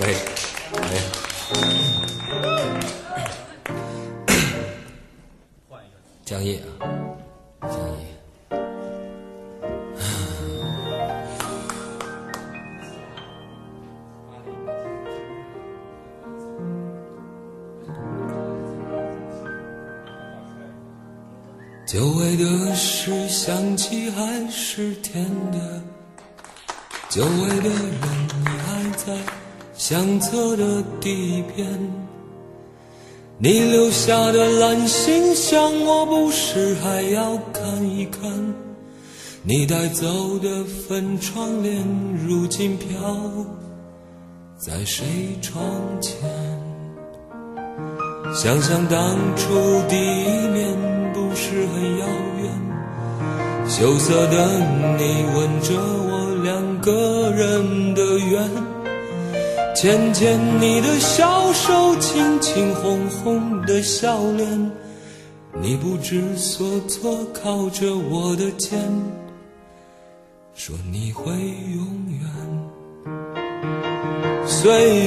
喂喂。江夜江夜久违的是想起还是甜的，久违的人你还在相册的第一篇，你留下的烂信箱我不时还要看一看，你带走的粉窗帘如今飘在谁窗前？想想当初第一面，羞涩的你吻着我两个人的缘，牵牵你的小手，亲亲红红的笑脸，你不知所措靠着我的肩，说你会永远。岁